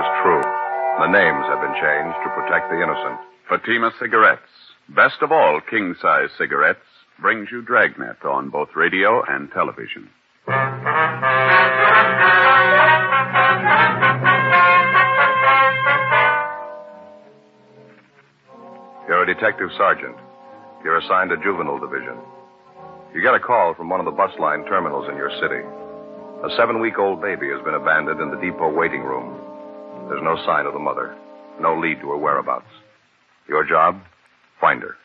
is true. The names have been changed to protect the innocent. Fatima Cigarettes, best of all king size cigarettes, brings you Dragnet on both radio and television. You're a detective sergeant. You're assigned to juvenile division. You get a call from one of the bus line terminals in your city. A seven week old baby has been abandoned in the depot waiting room. There's no sign of the mother, no lead to her whereabouts. Your job? Find her.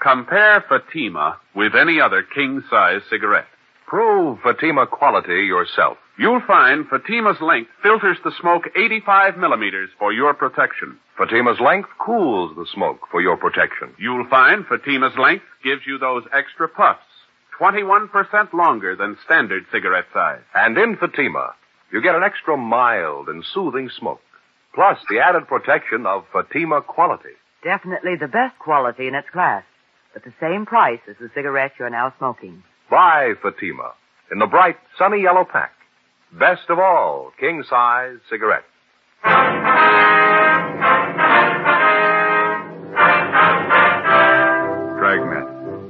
Compare Fatima with any other king size cigarette. Prove Fatima quality yourself. You'll find Fatima's length filters the smoke 85 millimeters for your protection. Fatima's length cools the smoke for your protection. You'll find Fatima's length gives you those extra puffs, 21% longer than standard cigarette size. And in Fatima, you get an extra mild and soothing smoke, plus the added protection of Fatima quality. Definitely the best quality in its class, but the same price as the cigarette you're now smoking. Buy Fatima in the bright, sunny yellow pack. Best of all, king size cigarettes.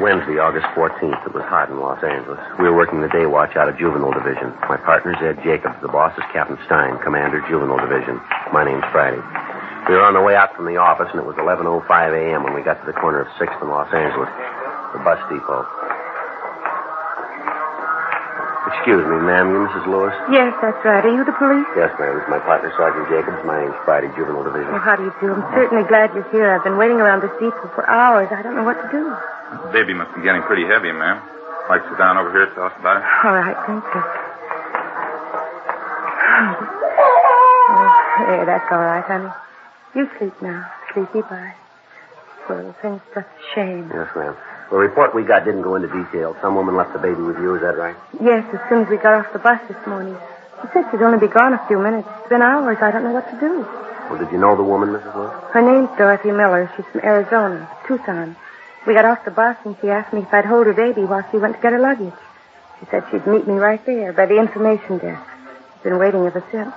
Wednesday, August 14th. It was hot in Los Angeles. We were working the day watch out of Juvenile Division. My partner's Ed Jacobs. The boss is Captain Stein, Commander, Juvenile Division. My name's Friday. We were on the way out from the office, and it was 11.05 a.m. when we got to the corner of 6th and Los Angeles, the bus depot. Excuse me, ma'am. You Mrs. Lewis? Yes, that's right. Are you the police? Yes, ma'am. This is my partner, Sergeant Jacobs. My name's Friday, Juvenile Division. Well, how do you do? I'm certainly glad you're here. I've been waiting around this depot for hours. I don't know what to do. The baby must be getting pretty heavy, ma'am. Like sit down over here and tell us about it? All right, thank you. Oh, there, that's all right, honey. You sleep now. Sleepy bye. Poor little thing's just a shame. Yes, ma'am. The report we got didn't go into detail. Some woman left the baby with you, is that right? Yes, as soon as we got off the bus this morning. She said she'd only be gone a few minutes. It's been hours. I don't know what to do. Well, did you know the woman, Mrs. Lewis? Her name's Dorothy Miller. She's from Arizona, Tucson. We got off the bus and she asked me if I'd hold her baby while she went to get her luggage. She said she'd meet me right there by the information desk. She's been waiting ever since.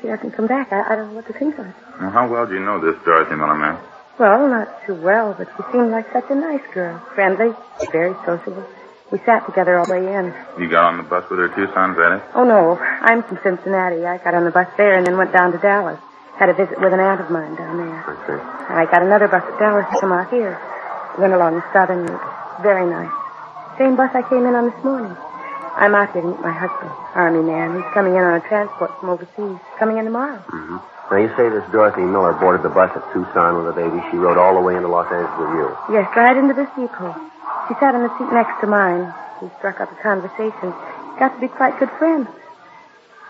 She hasn't come back. I, I don't know what to think of it. Well, how well do you know this Dorothy Miller. Well, not too well, but she seemed like such a nice girl. Friendly, very sociable. We sat together all the way in. You got on the bus with her too, son, it? Oh, no. I'm from Cincinnati. I got on the bus there and then went down to Dallas. Had a visit with an aunt of mine down there. I see. I got another bus at Dallas to come out here. Went along the southern route. Very nice. Same bus I came in on this morning. I'm out here to meet my husband, Army man. He's coming in on a transport from overseas. Coming in tomorrow. Mm-hmm. Now, you say this Dorothy Miller boarded the bus at Tucson with the baby. She rode all the way into Los Angeles with you. Yes, right into this depot. She sat in the seat next to mine. We struck up a conversation. Got to be quite good friends.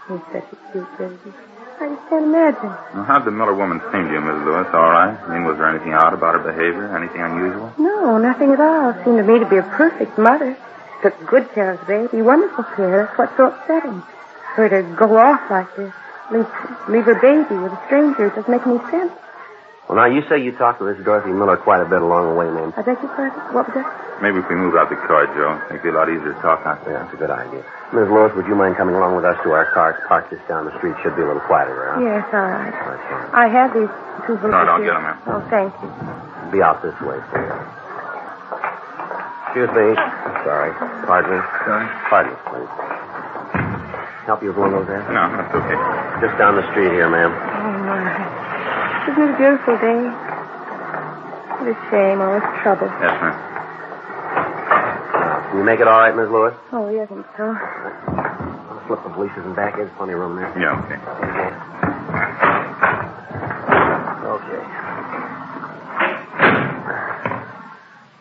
He's such a cute baby. I just can't imagine. Well, how'd the Miller woman seem to you, Mrs. Lewis? All right? I mean, was there anything odd about her behavior? Anything unusual? No, nothing at all. Seemed to me to be a perfect mother. Took good care of the baby. Wonderful care. That's what's so upsetting. For her to go off like this. Leave, leave her baby with a stranger. It doesn't make any sense. Well, now, you say you talked to this Dorothy Miller quite a bit along the way, ma'am. I beg your pardon? What was that? Maybe if we move out the car, Joe, it'd be a lot easier to talk out there. that's a good idea. Miss Lewis, would you mind coming along with us to our car? It's parked just down the street. Should be a little quieter around. Yes, all right. Okay. I have these two books. No, don't here. get 'em, ma'am. Oh, thank you. Be out this way, please. Excuse me. Sorry. Pardon me. Sorry? Pardon me, please. Help you with one of those there? No, that's okay. Just down the street here, ma'am. Oh, my. Isn't it a beautiful day? What a shame, all this trouble. Yes, ma'am. Now, can you make it all right, Miss Lewis? Oh, yes, I think so. I'll slip the valises in back. There's plenty of room there. Yeah, okay. Okay.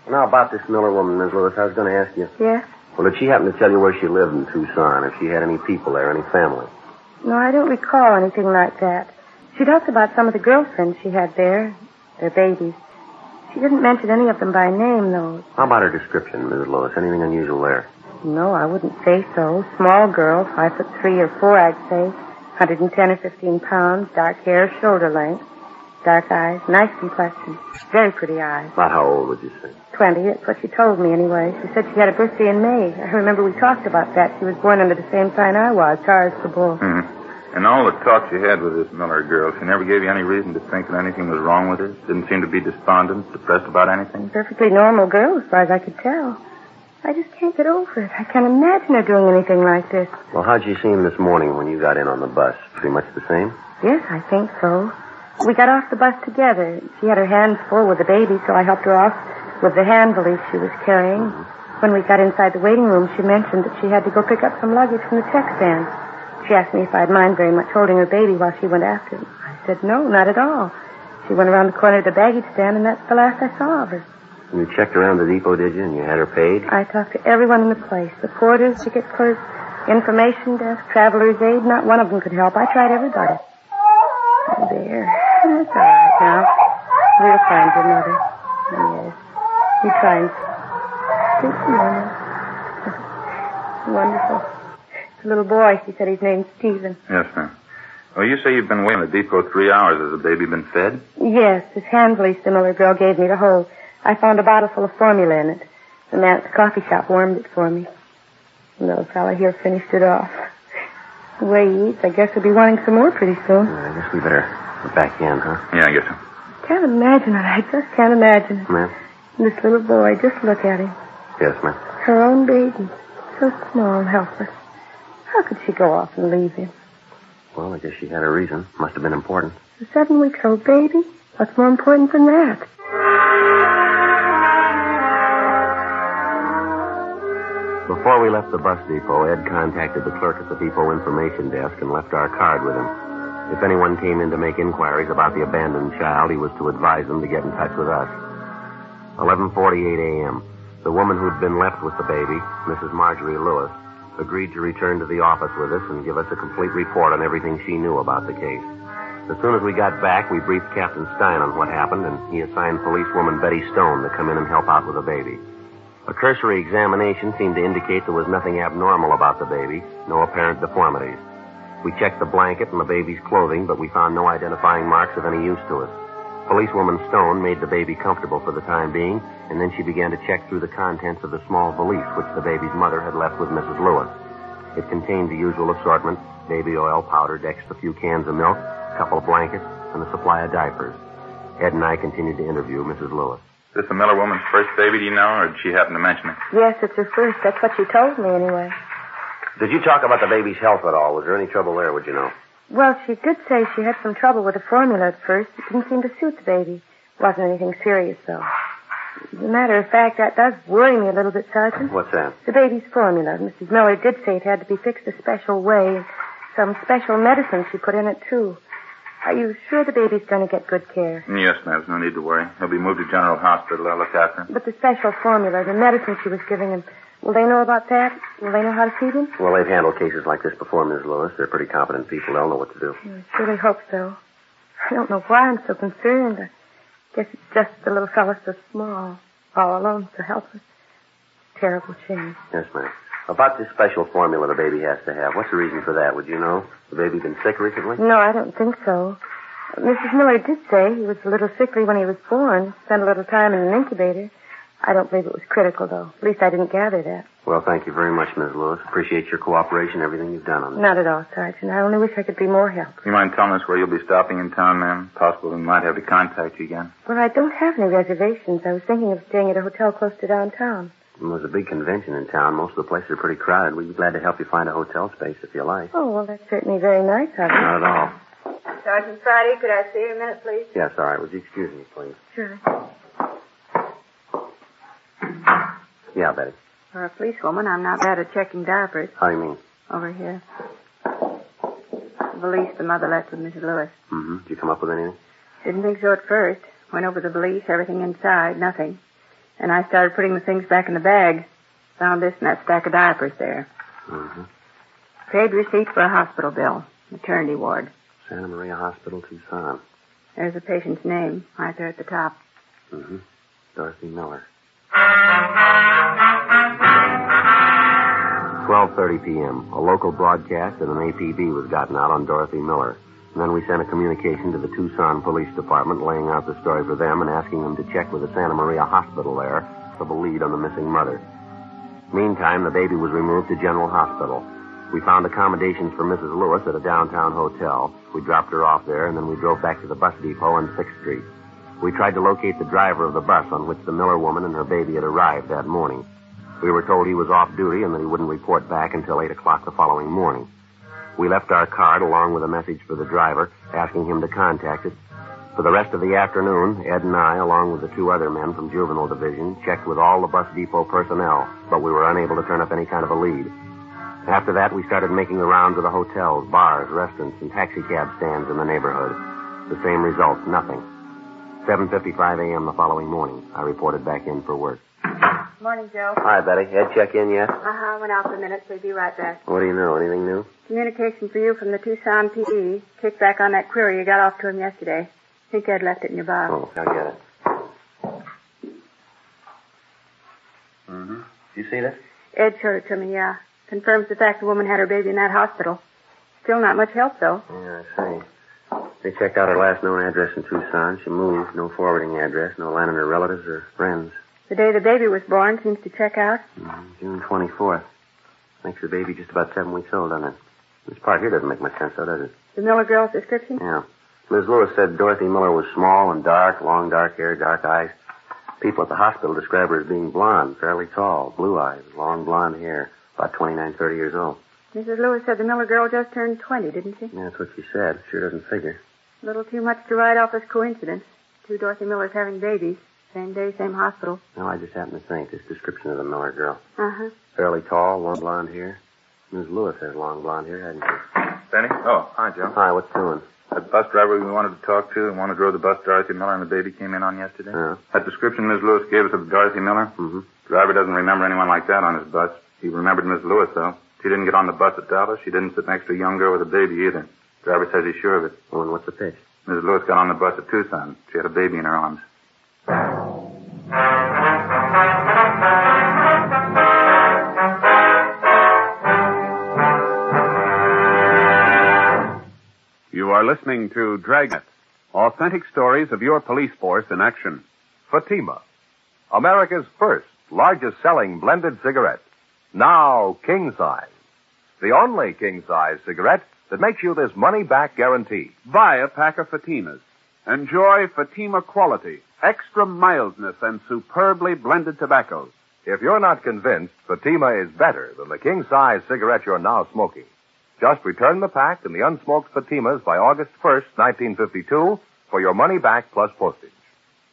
Now, about this Miller woman, Miss Lewis, I was going to ask you. Yes? Well, did she happen to tell you where she lived in Tucson, if she had any people there, any family? No, I don't recall anything like that. She talked about some of the girlfriends she had there, their babies. She didn't mention any of them by name, though. How about her description, Mrs. Lewis? Anything unusual there? No, I wouldn't say so. Small girl, five foot three or four, I'd say. 110 or 15 pounds, dark hair, shoulder length, dark eyes, nice complexion, very pretty eyes. About how old would you say? 20, that's what she told me anyway. She said she had a birthday in May. I remember we talked about that. She was born under the same sign I was, Taurus the Bull. Hmm. And all the talk you had with this Miller girl, she never gave you any reason to think that anything was wrong with her? Didn't seem to be despondent, depressed about anything? Perfectly normal girl, as far as I could tell. I just can't get over it. I can't imagine her doing anything like this. Well, how'd you see him this morning when you got in on the bus? Pretty much the same? Yes, I think so. We got off the bus together. She had her hands full with the baby, so I helped her off with the hand valise she was carrying. Mm-hmm. When we got inside the waiting room, she mentioned that she had to go pick up some luggage from the check stand. She asked me if I'd mind very much holding her baby while she went after him. I said no, not at all. She went around the corner of the baggage stand, and that's the last I saw of her. You checked around the depot, did you? And you had her paid? I talked to everyone in the place. The porters, ticket clerks, information desk, traveler's aid. Not one of them could help. I tried everybody. Oh, there. That's all right now. We'll find your mother. Yes. We try and... Good morning. Wonderful. It's a little boy. He said his name's Stephen. Yes, ma'am. Well, you say you've been waiting at the depot three hours. Has the baby been fed? Yes, this hand similar girl gave me to hold. I found a bottle full of formula in it. The man at the coffee shop warmed it for me. The little fella here finished it off. The way he eats, I guess he'll be wanting some more pretty soon. I guess we better get back in, huh? Yeah, I guess so. Can't imagine it. I just can't imagine it. Ma'am? This little boy, just look at him. Yes, ma'am. Her own baby. So small and helpless. How could she go off and leave him? Well, I guess she had a reason. Must have been important. A seven weeks old baby? What's more important than that? Before we left the bus depot, Ed contacted the clerk at the depot information desk and left our card with him. If anyone came in to make inquiries about the abandoned child, he was to advise them to get in touch with us. 11:48 a.m. The woman who'd been left with the baby, Mrs. Marjorie Lewis, agreed to return to the office with us and give us a complete report on everything she knew about the case. As soon as we got back, we briefed Captain Stein on what happened, and he assigned policewoman Betty Stone to come in and help out with the baby. A cursory examination seemed to indicate there was nothing abnormal about the baby, no apparent deformities. We checked the blanket and the baby's clothing, but we found no identifying marks of any use to us. Policewoman Stone made the baby comfortable for the time being, and then she began to check through the contents of the small valise which the baby's mother had left with Mrs. Lewis. It contained the usual assortment baby oil, powder, Dex, a few cans of milk, a couple of blankets, and a supply of diapers. Ed and I continued to interview Mrs. Lewis. Is this the Miller woman's first baby, do you know, or did she happen to mention it? Yes, it's her first. That's what she told me anyway. Did you talk about the baby's health at all? Was there any trouble there, would you know? Well, she did say she had some trouble with the formula at first. It didn't seem to suit the baby. Wasn't anything serious, though. As a matter of fact, that does worry me a little bit, Sergeant. What's that? The baby's formula. Mrs. Miller did say it had to be fixed a special way. Some special medicine she put in it, too. Are you sure the baby's going to get good care? Yes, ma'am. There's No need to worry. He'll be moved to General Hospital. I'll look after him. But the special formula, the medicine she was giving him, will they know about that? Will they know how to feed him? Well, they've handled cases like this before, Ms. Lewis. They're pretty competent people. They'll know what to do. I surely hope so. I don't know why I'm so concerned. I guess it's just the little fellow's so small, all alone, so helpless. Terrible shame. Yes, ma'am. About this special formula the baby has to have, what's the reason for that? Would you know? The baby been sick recently? No, I don't think so. Uh, Mrs. Miller did say he was a little sickly when he was born, spent a little time in an incubator. I don't believe it was critical, though. At least I didn't gather that. Well, thank you very much, Ms. Lewis. Appreciate your cooperation, everything you've done on this. Not at all, Sergeant. I only wish I could be more help. You mind telling us where you'll be stopping in town, ma'am? Possible we might have to contact you again. Well, I don't have any reservations. I was thinking of staying at a hotel close to downtown. Well, There's a big convention in town. Most of the places are pretty crowded. We'd be glad to help you find a hotel space if you like. Oh, well, that's certainly very nice of you. Not at all. Sergeant Friday, could I see you a minute, please? Yes, all right. Would you excuse me, please? Sure. Yeah, Betty. For a policewoman, I'm not bad at checking diapers. How do you mean? Over here. The valise the mother left with Mrs. Lewis. Mm-hmm. Did you come up with anything? Didn't think so at first. Went over the valise, everything inside, nothing. And I started putting the things back in the bag. Found this in that stack of diapers there. Mm-hmm. Paid receipt for a hospital bill. Maternity ward. Santa Maria Hospital, Tucson. There's the patient's name right there at the top. Mm-hmm. Dorothy Miller. 12.30 p.m. A local broadcast and an APB was gotten out on Dorothy Miller. And then we sent a communication to the Tucson Police Department laying out the story for them and asking them to check with the Santa Maria Hospital there for the lead on the missing mother. Meantime, the baby was removed to General Hospital. We found accommodations for Mrs. Lewis at a downtown hotel. We dropped her off there, and then we drove back to the bus depot on 6th Street. We tried to locate the driver of the bus on which the Miller woman and her baby had arrived that morning. We were told he was off duty and that he wouldn't report back until 8 o'clock the following morning. We left our card along with a message for the driver, asking him to contact us. For the rest of the afternoon, Ed and I, along with the two other men from Juvenile Division, checked with all the bus depot personnel, but we were unable to turn up any kind of a lead. After that, we started making the rounds of the hotels, bars, restaurants, and taxicab stands in the neighborhood. The same result, nothing. 7.55 a.m. the following morning, I reported back in for work. Morning, Joe. Hi, Betty. Ed check in yet? Uh-huh. Went out for a minute, so he'll be right back. What do you know? Anything new? Communication for you from the Tucson PD. Kick back on that query you got off to him yesterday. think Ed left it in your box. Oh, I'll get it. Mm-hmm. You see that? Ed showed it to me, yeah. Confirms the fact the woman had her baby in that hospital. Still not much help, though. Yeah, I see. They checked out her last known address in Tucson. She moved. No forwarding address. No line on her relatives or friends. The day the baby was born seems to check out. Mm, June 24th. Makes the baby just about seven weeks old, doesn't it? This part here doesn't make much sense, though, does it? The Miller girl's description? Yeah. Ms. Lewis said Dorothy Miller was small and dark, long dark hair, dark eyes. People at the hospital describe her as being blonde, fairly tall, blue eyes, long blonde hair, about 29, 30 years old. Mrs. Lewis said the Miller girl just turned 20, didn't she? Yeah, that's what she said. Sure doesn't figure. A little too much to write off as coincidence. Two Dorothy Millers having babies. Same day, same hospital. No, I just happened to think this description of the Miller girl. Uh-huh. Fairly tall, long blonde hair. Ms. Lewis has long blonde hair, hasn't she? Benny? Oh, hi, Joe. Hi, what's doing? That bus driver we wanted to talk to and wanted to drove the bus Dorothy Miller and the baby came in on yesterday? Yeah. That description Ms. Lewis gave us of Dorothy Miller? Mm-hmm. Driver doesn't remember anyone like that on his bus. He remembered Miss Lewis, though. She didn't get on the bus at Dallas. She didn't sit next to a young girl with a baby either. Driver says he's sure of it. Well, and what's the pitch? Mrs. Lewis got on the bus at Tucson. She had a baby in her arms. You are listening to Dragnet, authentic stories of your police force in action. Fatima, America's first largest selling blended cigarette. Now king size. The only king size cigarette that makes you this money back guarantee. Buy a pack of Fatimas. Enjoy Fatima quality, extra mildness, and superbly blended tobaccos. If you're not convinced Fatima is better than the king size cigarette you're now smoking, just return the pack and the unsmoked Fatimas by August 1st, 1952 for your money back plus postage.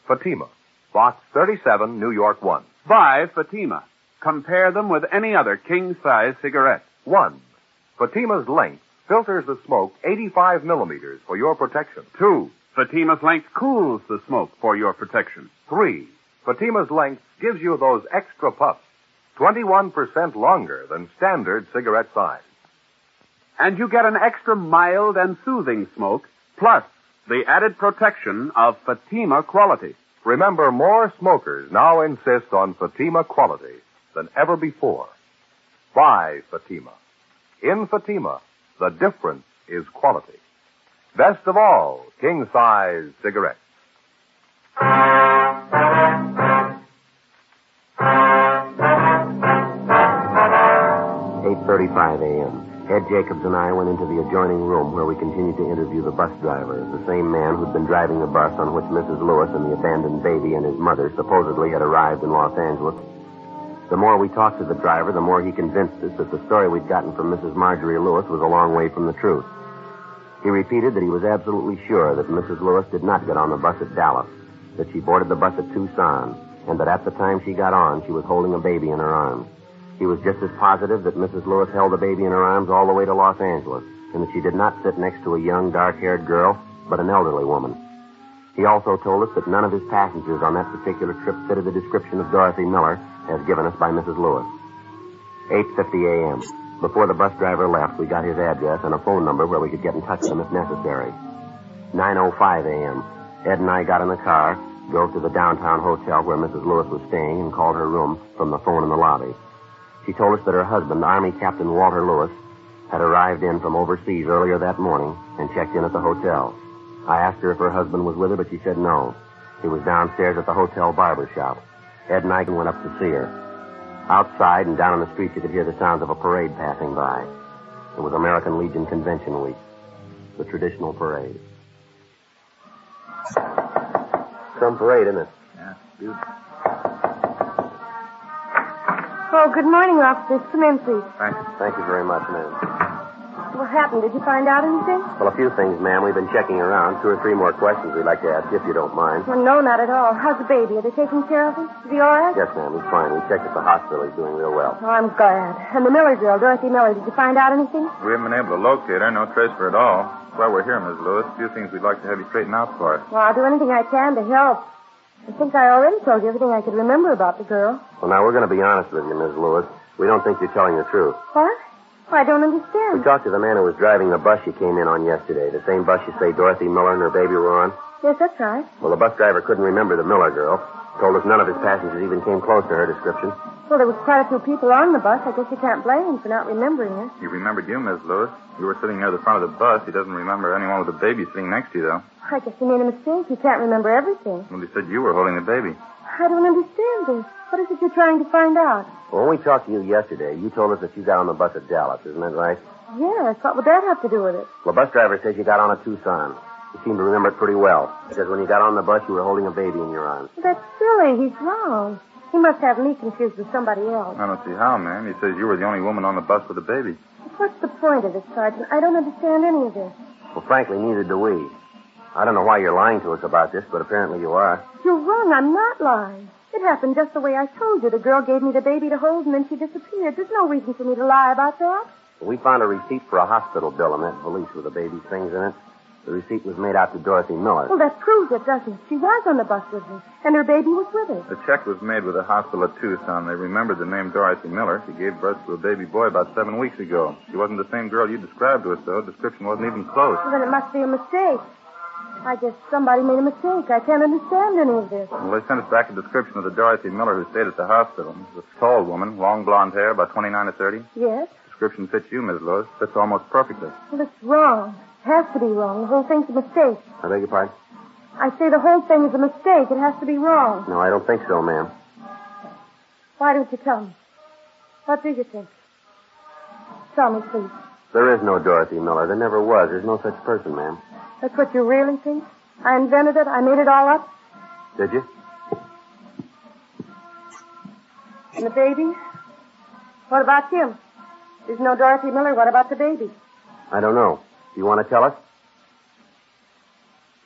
Fatima, Box 37, New York 1. Buy Fatima. Compare them with any other king size cigarette. 1. Fatima's length filters the smoke 85 millimeters for your protection. Two, Fatima's length cools the smoke for your protection. 3. Fatima's length gives you those extra puffs, 21% longer than standard cigarette size. And you get an extra mild and soothing smoke, plus the added protection of Fatima quality. Remember, more smokers now insist on Fatima quality than ever before. Buy Fatima. In Fatima, the difference is quality. Best of all, king size cigarettes. 8.35 a.m. Ed Jacobs and I went into the adjoining room where we continued to interview the bus driver, the same man who'd been driving the bus on which Mrs. Lewis and the abandoned baby and his mother supposedly had arrived in Los Angeles. The more we talked to the driver, the more he convinced us that the story we'd gotten from Mrs. Marjorie Lewis was a long way from the truth. He repeated that he was absolutely sure that Mrs. Lewis did not get on the bus at Dallas, that she boarded the bus at Tucson, and that at the time she got on, she was holding a baby in her arms. He was just as positive that Mrs. Lewis held the baby in her arms all the way to Los Angeles, and that she did not sit next to a young, dark-haired girl, but an elderly woman. He also told us that none of his passengers on that particular trip fitted the description of Dorothy Miller as given us by Mrs. Lewis. 8.50 a.m. Before the bus driver left, we got his address and a phone number where we could get in touch with him if necessary. 9.05 a.m. Ed and I got in the car, drove to the downtown hotel where Mrs. Lewis was staying, and called her room from the phone in the lobby. She told us that her husband, Army Captain Walter Lewis, had arrived in from overseas earlier that morning and checked in at the hotel. I asked her if her husband was with her, but she said no. He was downstairs at the hotel barber shop. Ed and I went up to see her. Outside and down on the street, you could hear the sounds of a parade passing by. It was American Legion Convention Week, the traditional parade. Some parade, isn't it? Yeah, dude. Oh, good morning, officers. Come in, please. Thank you. Thank you very much, ma'am. What happened? Did you find out anything? Well, a few things, ma'am. We've been checking around. Two or three more questions we'd like to ask you, if you don't mind. Well, no, not at all. How's the baby? Are they taking care of him? Is he all right? Yes, ma'am. He's fine. We checked at the hospital. He's doing real well. Oh, I'm glad. And the Miller girl, Dorothy Miller, did you find out anything? We haven't been able to locate her. No trace for her at all. That's why we're here, Miss Lewis. A few things we'd like to have you straighten out for us. Well, I'll do anything I can to help. I think I already told you everything I could remember about the girl. Well, now, we're going to be honest with you, Miss Lewis. We don't think you're telling the truth. What? Well, I don't understand. We understand. talked to the man who was driving the bus you came in on yesterday. The same bus you say Dorothy Miller and her baby were on. Yes, that's right. Well, the bus driver couldn't remember the Miller girl. Told us none of his passengers even came close to her description. Well, there was quite a few people on the bus. I guess you can't blame him for not remembering her. He remembered you, Miss Lewis. You were sitting near the front of the bus. He doesn't remember anyone with a baby sitting next to you, though. I guess he made a mistake. He can't remember everything. Well, he said you were holding the baby. I don't understand this. What is it you're trying to find out? Well, when we talked to you yesterday, you told us that you got on the bus at Dallas. Isn't that right? Yes, what would that have to do with it? Well, the bus driver says you got on a Tucson. You seem to remember it pretty well. He says when you got on the bus, you were holding a baby in your arms. That's silly. He's wrong. He must have me confused with somebody else. I don't see how, ma'am. He says you were the only woman on the bus with a baby. What's the point of this, Sergeant? I don't understand any of this. Well, frankly, neither do we. I don't know why you're lying to us about this, but apparently you are. You're wrong. I'm not lying. It happened just the way I told you. The girl gave me the baby to hold, and then she disappeared. There's no reason for me to lie about that. We found a receipt for a hospital bill in that valise with the baby's things in it. The receipt was made out to Dorothy Miller. Well, that proves it, doesn't it? She was on the bus with me, and her baby was with her. The check was made with the hospital at Tucson. They remembered the name Dorothy Miller. She gave birth to a baby boy about seven weeks ago. She wasn't the same girl you described to us, though. The description wasn't even close. Well, then it must be a mistake. I guess somebody made a mistake. I can't understand any of this. Well, they sent us back a description of the Dorothy Miller who stayed at the hospital. She was a tall woman, long blonde hair, about 29 to 30. Yes? Description fits you, Miss Lewis. Fits almost perfectly. Well, it's wrong. It has to be wrong. The whole thing's a mistake. I beg your pardon? I say the whole thing is a mistake. It has to be wrong. No, I don't think so, ma'am. Why don't you tell me? What do you think? Tell me, please. There is no Dorothy Miller. There never was. There's no such person, ma'am. That's what you really think? I invented it? I made it all up? Did you? And the baby? What about him? There's no Dorothy Miller. What about the baby? I don't know. Do you want to tell us?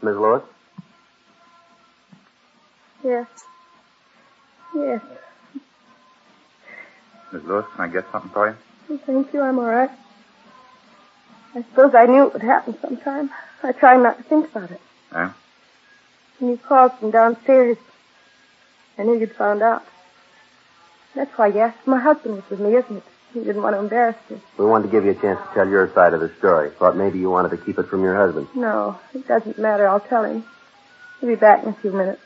Miss Lewis? Yes. Yes. Miss Lewis, can I get something for you? Thank you. I'm all right. I suppose I knew it would happen sometime. I tried not to think about it. Yeah? When you called from downstairs, I knew you'd found out. That's why you asked. My husband was with me, isn't it? He didn't want to embarrass me. We wanted to give you a chance to tell your side of the story. Thought maybe you wanted to keep it from your husband. No, it doesn't matter. I'll tell him. He'll be back in a few minutes.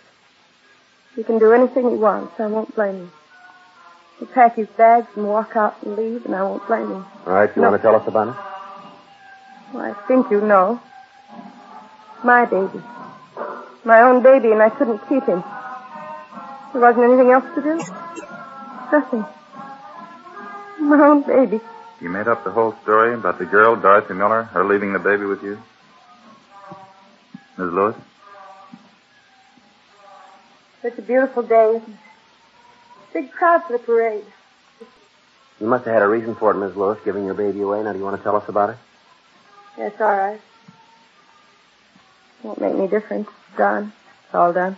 He can do anything he wants. I won't blame him. He'll pack his bags and walk out and leave, and I won't blame him. All right, you No. want to tell us about it? Well, I think you know. My baby. My own baby, and I couldn't keep him. There wasn't anything else to do. Nothing. My own baby. You made up the whole story about the girl, Dorothy Miller, her leaving the baby with you? Miss Lewis? Such a beautiful day. Big crowd for the parade. You must have had a reason for it, Miss Lewis, giving your baby away. Now, do you want to tell us about it? Yes, all right. Won't make any difference. It's done. It's all done.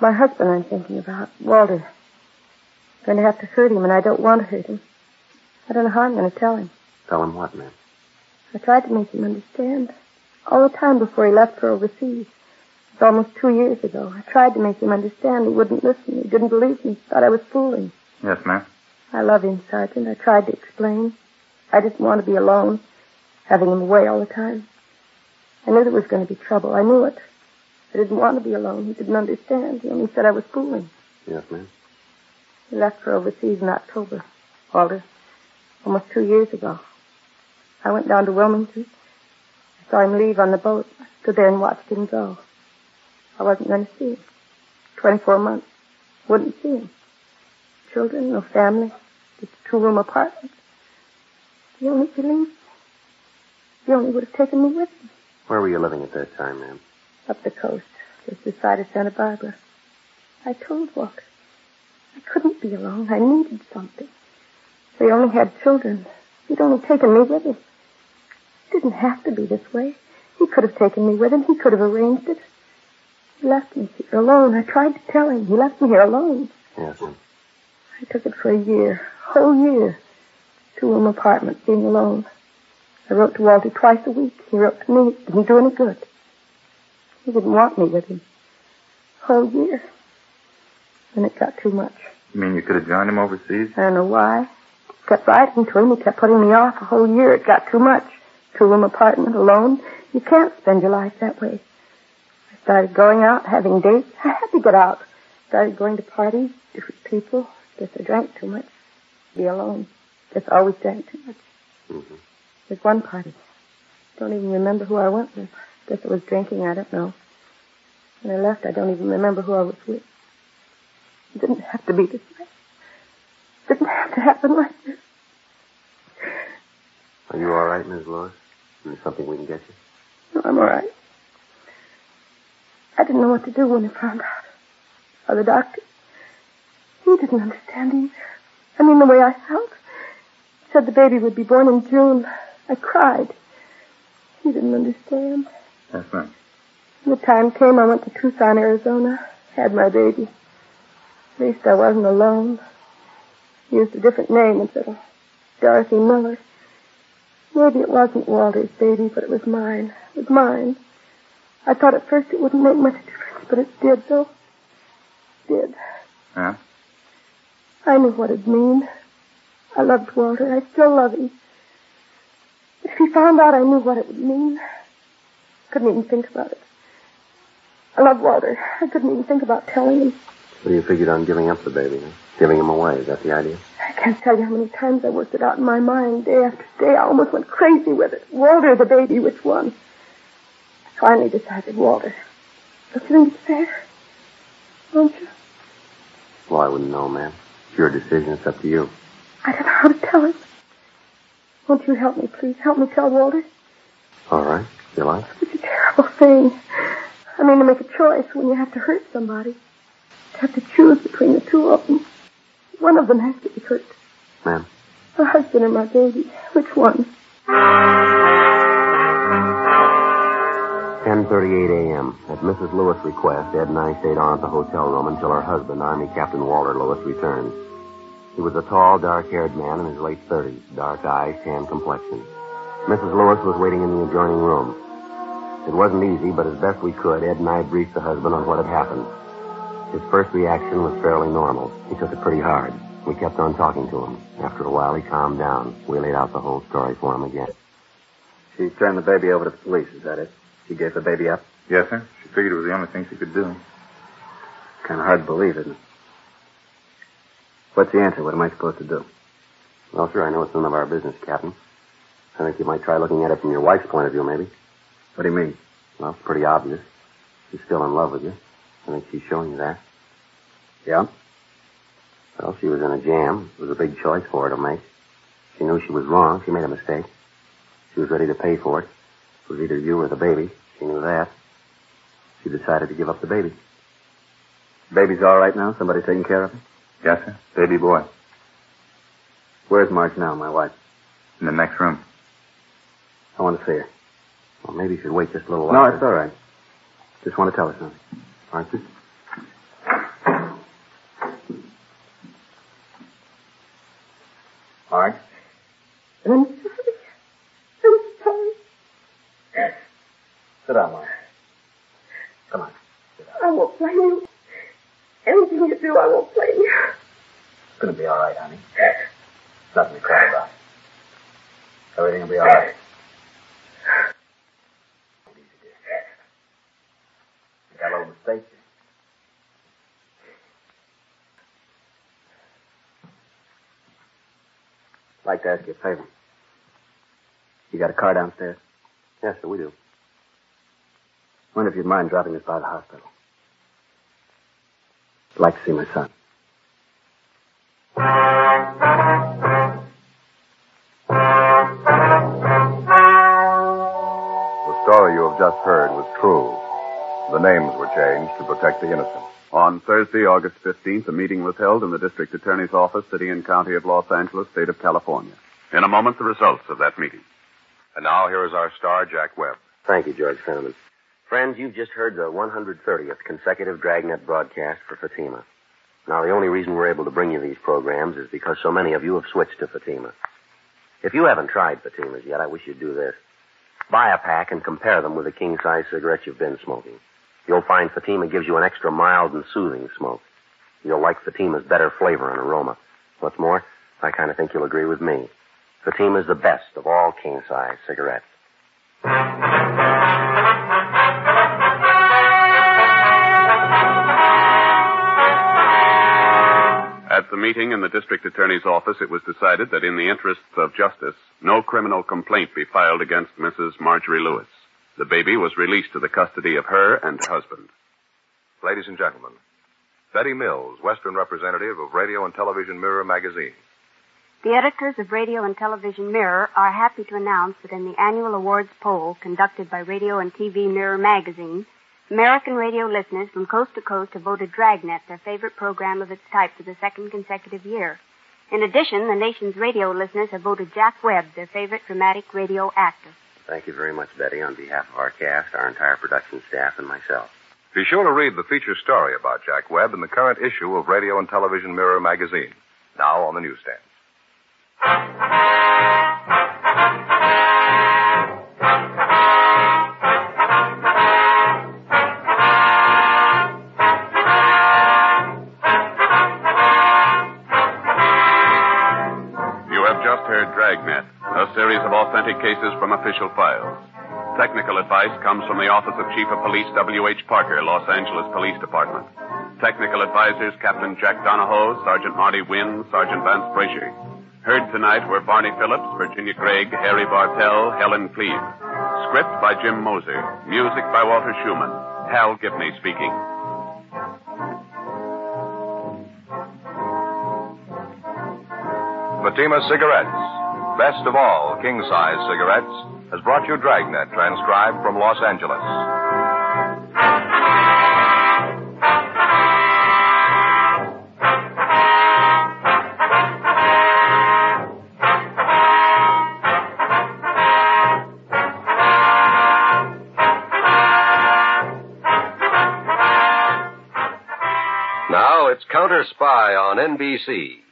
My husband I'm thinking about, Walter. I'm going to have to hurt him, and I don't want to hurt him. I don't know how I'm going to tell him. Tell him what, ma'am? I tried to make him understand. All the time before he left for overseas. It's almost two years ago. I tried to make him understand. He wouldn't listen. He didn't believe me. He Thought I was fooling. Yes, ma'am. I love him, Sergeant. I tried to explain. I didn't want to be alone, having him away all the time. I knew there was going to be trouble. I knew it. I didn't want to be alone. He didn't understand. He only said I was fooling. Yes, ma'am. He left for overseas in October, Walter, almost two years ago. I went down to Wilmington. I saw him leave on the boat. I stood there and watched him go. I wasn't going to see him. Twenty-four months. Wouldn't see him. Children, no family, just a two-room apartment. He only believed He only would have taken me with him. Where were you living at that time, ma'am? Up the coast, just this side of Santa Barbara. I told Walter. I couldn't be alone. I needed something. We only had children. He'd only taken me with him. It didn't have to be this way. He could have taken me with him. He could have arranged it. He left me here alone. I tried to tell him. He left me here alone. Yes, ma'am. I took it for a year. Whole year. Two room apartment, being alone. I wrote to Walter twice a week. He wrote to me. It didn't do any good. He didn't want me with him. Whole year. And it got too much. You mean you could have joined him overseas? I don't know why. Kept writing to him. He kept putting me off a whole year. It got too much. Two room apartment alone. You can't spend your life that way. I started going out, having dates. I had to get out. Started going to parties, different people. Guess I drank too much. Be alone. Guess I always drank too much. Mm-hmm. There's one party. Don't even remember who I went with. Guess it was drinking. I don't know. When I left, I don't even remember who I was with. It didn't have to be this way. It didn't have to happen like this. Are you all right, Miss Lewis? Is there something we can get you? No, I'm all right. I didn't know what to do when I found out. Or the doctor. He didn't understand either. I mean, the way I felt. He said the baby would be born in June. I cried. He didn't understand. That's right. When the time came, I went to Tucson, Arizona. Had my baby. At least I wasn't alone. Used a different name instead of Dorothy Miller. Maybe it wasn't Walter's baby, but it was mine. It was mine. I thought at first it wouldn't make much difference, but it did, though. It did. Huh? I knew what it'd mean. I loved Walter. I still love him. If he found out I knew what it would mean, couldn't even think about it. I love Walter. I couldn't even think about telling him. So you figured on giving up the baby, huh? Giving him away. Is that the idea? I can't tell you how many times I worked it out in my mind, day after day. I almost went crazy with it. Walter, the baby, which one? I finally decided Walter. Don't you think it's fair? Don't you? Well, I wouldn't know, ma'am. It's your decision. It's up to you. I don't know how to tell him. Won't you help me, please? Help me tell Walter. All right. You like? It's a terrible thing. I mean, to make a choice when you have to hurt somebody. To have to choose between the two of them. One of them has to be hurt. Ma'am. My husband and my baby. Which one? 10.38 a.m. At Mrs. Lewis' request, Ed and I stayed on at the hotel room until her husband, Army Captain Walter Lewis, returned. He was a tall, dark-haired man in his late 30s, dark eyes, tan complexion. Mrs. Lewis was waiting in the adjoining room. It wasn't easy, but as best we could, Ed and I briefed the husband on what had happened. His first reaction was fairly normal. He took it pretty hard. We kept on talking to him. After a while, he calmed down. We laid out the whole story for him again. She turned the baby over to the police, is that it? She gave the baby up? Yes, sir. She figured it was the only thing she could do. Kind of hard to believe, isn't it? What's the answer? What am I supposed to do? Well, sir, I know it's none of our business, Captain. I think you might try looking at it from your wife's point of view, maybe. What do you mean? Well, it's pretty obvious. She's still in love with you. I think she's showing you that. Yeah? Well, she was in a jam. It was a big choice for her to make. She knew she was wrong. She made a mistake. She was ready to pay for it. It was either you or the baby. She knew that. She decided to give up the baby. The Baby's all right now? Somebody's taking care of him? Yes, sir. Baby boy. Where's Marge now, my wife? In the next room. I want to see her. Well, maybe you should wait just a little while. No, it's all right. Just want to tell her something. Aren't Marge? I'm sorry. I'm sorry. Sit down, Marge. Come on. I won't blame you. Anything you do, I won't blame you. It's going to be all right, honey. About. Everything will be all right. Easy, dear. You got a little mistake here. I'd like to ask you a favor. You got a car downstairs? Yes, sir, we do. Wonder if you'd mind dropping us by the hospital. I'd like to see my son. Heard was true. The names were changed to protect the innocent. On Thursday, August 15th, a meeting was held in the district attorney's office, city and county of Los Angeles, state of California. In a moment, the results of that meeting. And now here is our star, Jack Webb. Thank you, George Fenneman. Friends, you've just heard the 130th consecutive Dragnet broadcast for Fatima. Now, the only reason we're able to bring you these programs is because so many of you have switched to Fatima. If you haven't tried Fatimas yet, I wish you'd do this. Buy a pack and compare them with the king-size cigarettes you've been smoking. You'll find Fatima gives you an extra mild and soothing smoke. You'll like Fatima's better flavor and aroma. What's more, I kind of think you'll agree with me. Fatima's the best of all king-size cigarettes. The meeting in the district attorney's office, it was decided that in the interests of justice, no criminal complaint be filed against Mrs. Marjorie Lewis. The baby was released to the custody of her and her husband. Ladies and gentlemen, Betty Mills, Western representative of Radio and Television Mirror magazine. The editors of Radio and Television Mirror are happy to announce that in the annual awards poll conducted by Radio and TV Mirror magazine, American radio listeners from coast to coast have voted Dragnet their favorite program of its type for the second consecutive year. In addition, the nation's radio listeners have voted Jack Webb their favorite dramatic radio actor. Thank you very much, Betty, on behalf of our cast, our entire production staff, and myself. Be sure to read the feature story about Jack Webb in the current issue of Radio and Television Mirror magazine, now on the newsstands. 20 cases from official files. Technical advice comes from the Office of Chief of Police W.H. Parker, Los Angeles Police Department. Technical advisors Captain Jack Donahoe, Sergeant Marty Wynn, Sergeant Vance Frazier. Heard tonight were Barney Phillips, Virginia Gregg, Harry Bartell, Helen Kleeb. Script by Jim Moser. Music by Walter Schumann. Hal Gibney speaking. Fatima Cigarettes best of all king size cigarettes, has brought you Dragnet, transcribed from Los Angeles. Now it's Counter Spy on NBC.